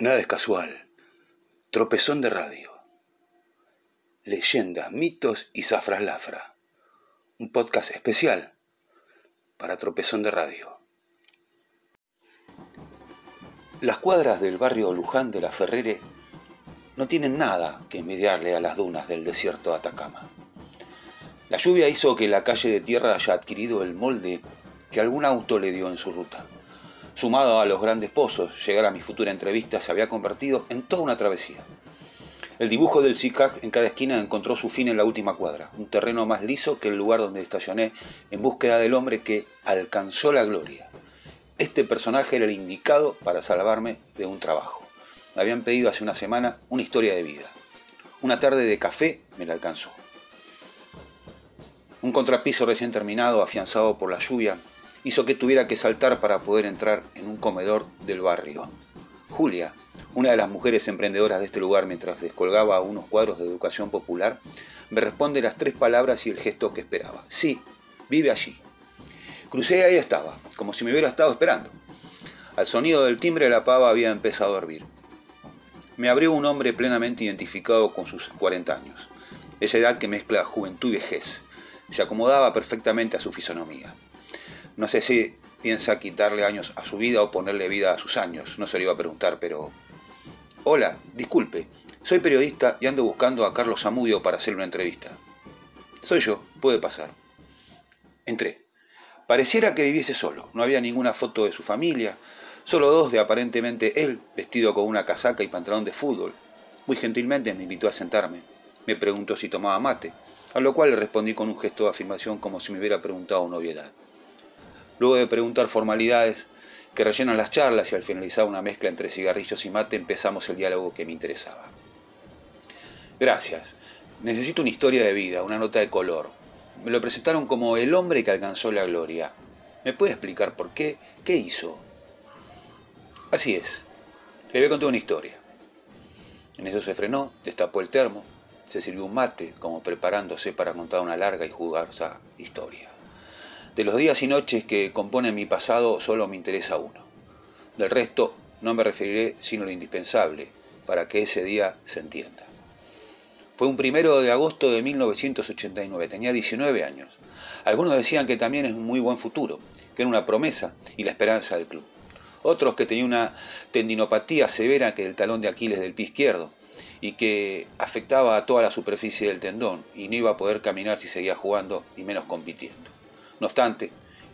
Nada es casual. Tropezón de radio. Leyendas, mitos y zafraslafra. Un podcast especial para Tropezón de Radio. Las cuadras del barrio Luján de la Ferrere no tienen nada que envidiarle a las dunas del desierto de Atacama. La lluvia hizo que la calle de tierra haya adquirido el molde que algún auto le dio en su ruta sumado a los grandes pozos, llegar a mi futura entrevista se había convertido en toda una travesía. El dibujo del SICAC en cada esquina encontró su fin en la última cuadra, un terreno más liso que el lugar donde estacioné en búsqueda del hombre que alcanzó la gloria. Este personaje era el indicado para salvarme de un trabajo. Me habían pedido hace una semana una historia de vida. Una tarde de café me la alcanzó. Un contrapiso recién terminado, afianzado por la lluvia, hizo que tuviera que saltar para poder entrar en un comedor del barrio. Julia, una de las mujeres emprendedoras de este lugar mientras descolgaba unos cuadros de educación popular, me responde las tres palabras y el gesto que esperaba. Sí, vive allí. Crucé y ahí estaba, como si me hubiera estado esperando. Al sonido del timbre la pava había empezado a hervir. Me abrió un hombre plenamente identificado con sus 40 años, esa edad que mezcla juventud y vejez. Se acomodaba perfectamente a su fisonomía. No sé si piensa quitarle años a su vida o ponerle vida a sus años, no se lo iba a preguntar, pero... Hola, disculpe, soy periodista y ando buscando a Carlos Zamudio para hacerle una entrevista. Soy yo, puede pasar. Entré. Pareciera que viviese solo, no había ninguna foto de su familia, solo dos de aparentemente él, vestido con una casaca y pantalón de fútbol. Muy gentilmente me invitó a sentarme. Me preguntó si tomaba mate, a lo cual le respondí con un gesto de afirmación como si me hubiera preguntado una obviedad. Luego de preguntar formalidades que rellenan las charlas y al finalizar una mezcla entre cigarrillos y mate empezamos el diálogo que me interesaba. Gracias. Necesito una historia de vida, una nota de color. Me lo presentaron como el hombre que alcanzó la gloria. ¿Me puede explicar por qué? ¿Qué hizo? Así es. Le voy a contar una historia. En eso se frenó, destapó el termo, se sirvió un mate, como preparándose para contar una larga y jugosa historia. De los días y noches que componen mi pasado solo me interesa uno. Del resto no me referiré sino lo indispensable para que ese día se entienda. Fue un primero de agosto de 1989, tenía 19 años. Algunos decían que también es un muy buen futuro, que era una promesa y la esperanza del club. Otros que tenía una tendinopatía severa que el talón de Aquiles del pie izquierdo y que afectaba a toda la superficie del tendón y no iba a poder caminar si seguía jugando y menos compitiendo. No obstante,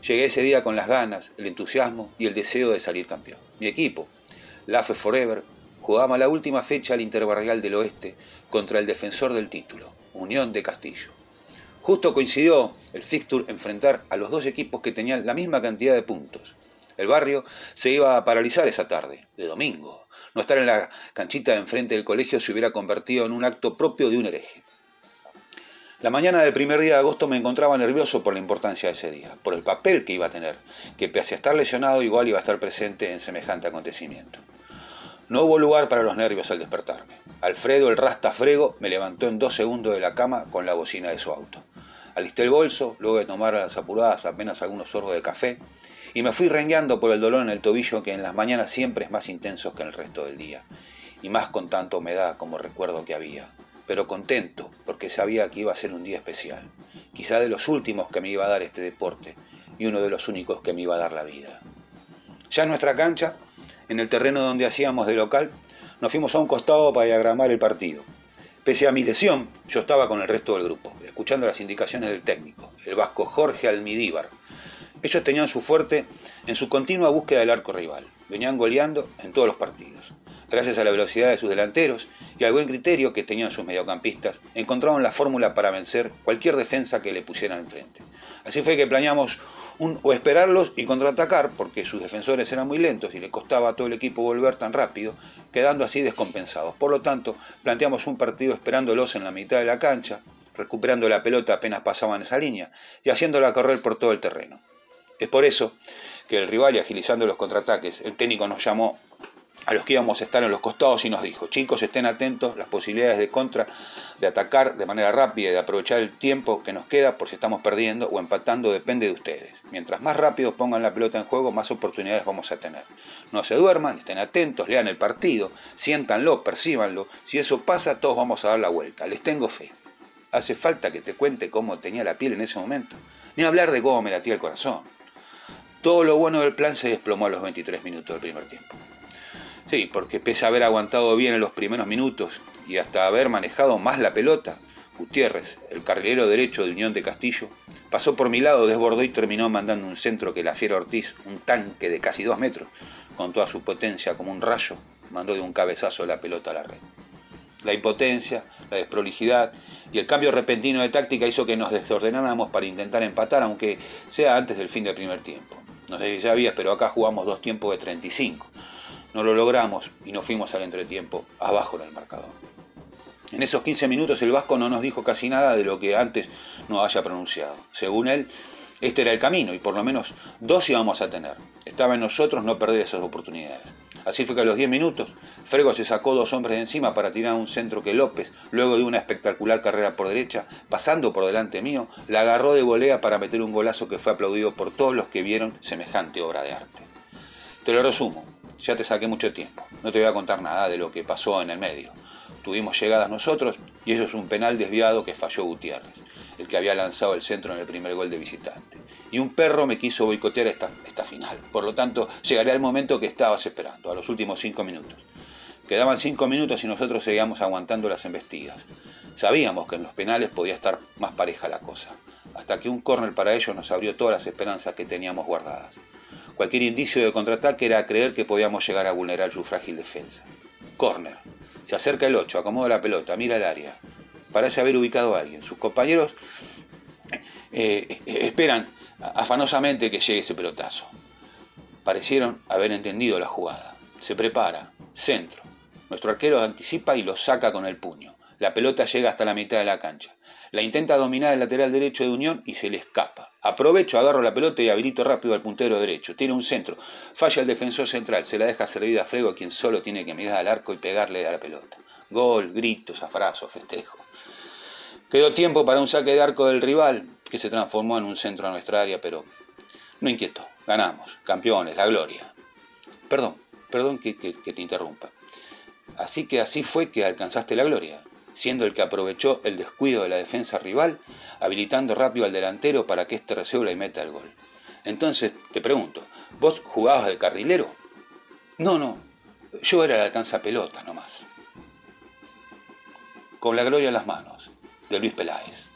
llegué ese día con las ganas, el entusiasmo y el deseo de salir campeón. Mi equipo, Lafe Forever, jugaba la última fecha al Interbarrial del Oeste contra el defensor del título, Unión de Castillo. Justo coincidió el fixture enfrentar a los dos equipos que tenían la misma cantidad de puntos. El barrio se iba a paralizar esa tarde, de domingo. No estar en la canchita de enfrente del colegio se hubiera convertido en un acto propio de un hereje. La mañana del primer día de agosto me encontraba nervioso por la importancia de ese día, por el papel que iba a tener, que pese a estar lesionado igual iba a estar presente en semejante acontecimiento. No hubo lugar para los nervios al despertarme. Alfredo, el rastafrego, me levantó en dos segundos de la cama con la bocina de su auto. Alisté el bolso, luego de tomar a las apuradas apenas algunos sorbos de café, y me fui rengueando por el dolor en el tobillo que en las mañanas siempre es más intenso que en el resto del día, y más con tanta humedad como recuerdo que había pero contento porque sabía que iba a ser un día especial, quizá de los últimos que me iba a dar este deporte y uno de los únicos que me iba a dar la vida. Ya en nuestra cancha, en el terreno donde hacíamos de local, nos fuimos a un costado para diagramar el partido. Pese a mi lesión, yo estaba con el resto del grupo, escuchando las indicaciones del técnico, el vasco Jorge Almidíbar. Ellos tenían su fuerte en su continua búsqueda del arco rival. Venían goleando en todos los partidos. Gracias a la velocidad de sus delanteros y al buen criterio que tenían sus mediocampistas, encontraron la fórmula para vencer cualquier defensa que le pusieran enfrente. Así fue que planeamos un, o esperarlos y contraatacar, porque sus defensores eran muy lentos y le costaba a todo el equipo volver tan rápido, quedando así descompensados. Por lo tanto, planteamos un partido esperándolos en la mitad de la cancha, recuperando la pelota apenas pasaban esa línea y haciéndola correr por todo el terreno. Es por eso que el rival agilizando los contraataques, el técnico nos llamó a los que íbamos a estar en los costados y nos dijo, chicos, estén atentos, las posibilidades de contra, de atacar de manera rápida y de aprovechar el tiempo que nos queda por si estamos perdiendo o empatando depende de ustedes. Mientras más rápido pongan la pelota en juego, más oportunidades vamos a tener. No se duerman, estén atentos, lean el partido, siéntanlo, percíbanlo. Si eso pasa, todos vamos a dar la vuelta. Les tengo fe. Hace falta que te cuente cómo tenía la piel en ese momento. Ni hablar de cómo me latía el corazón. Todo lo bueno del plan se desplomó a los 23 minutos del primer tiempo. Sí, porque pese a haber aguantado bien en los primeros minutos y hasta haber manejado más la pelota, Gutiérrez, el carrilero derecho de Unión de Castillo, pasó por mi lado, desbordó y terminó mandando un centro que la fiera Ortiz, un tanque de casi dos metros, con toda su potencia como un rayo, mandó de un cabezazo la pelota a la red. La impotencia, la desprolijidad y el cambio repentino de táctica hizo que nos desordenáramos para intentar empatar, aunque sea antes del fin del primer tiempo. No sé si sabías, pero acá jugamos dos tiempos de 35. No lo logramos y nos fuimos al entretiempo abajo en el marcador. En esos 15 minutos el Vasco no nos dijo casi nada de lo que antes no haya pronunciado. Según él, este era el camino y por lo menos dos íbamos a tener. Estaba en nosotros no perder esas oportunidades. Así fue que a los 10 minutos, Frego se sacó dos hombres de encima para tirar un centro que López, luego de una espectacular carrera por derecha, pasando por delante mío, la agarró de volea para meter un golazo que fue aplaudido por todos los que vieron semejante obra de arte. Te lo resumo, ya te saqué mucho tiempo. No te voy a contar nada de lo que pasó en el medio. Tuvimos llegadas nosotros y eso es un penal desviado que falló Gutiérrez, el que había lanzado el centro en el primer gol de visitante. Y un perro me quiso boicotear esta, esta final. Por lo tanto, llegaré al momento que estabas esperando, a los últimos cinco minutos. Quedaban cinco minutos y nosotros seguíamos aguantando las embestidas. Sabíamos que en los penales podía estar más pareja la cosa, hasta que un córner para ellos nos abrió todas las esperanzas que teníamos guardadas. Cualquier indicio de contraataque era creer que podíamos llegar a vulnerar su frágil defensa. Corner. Se acerca el 8, acomoda la pelota, mira el área. Parece haber ubicado a alguien. Sus compañeros eh, eh, esperan afanosamente que llegue ese pelotazo. Parecieron haber entendido la jugada. Se prepara. Centro. Nuestro arquero anticipa y lo saca con el puño. La pelota llega hasta la mitad de la cancha. La intenta dominar el lateral derecho de Unión y se le escapa. Aprovecho, agarro la pelota y habilito rápido al puntero derecho. Tiene un centro. Falla el defensor central. Se la deja servida a Frego, quien solo tiene que mirar al arco y pegarle a la pelota. Gol, gritos, afrazos, festejo. Quedó tiempo para un saque de arco del rival, que se transformó en un centro a nuestra área, pero no inquietó. Ganamos. Campeones, la gloria. Perdón, perdón que, que te interrumpa. Así que así fue que alcanzaste la gloria siendo el que aprovechó el descuido de la defensa rival, habilitando rápido al delantero para que éste resuelva y meta el gol. Entonces, te pregunto, ¿vos jugabas de carrilero? No, no, yo era el alcanza pelota nomás. Con la gloria en las manos, de Luis Peláez.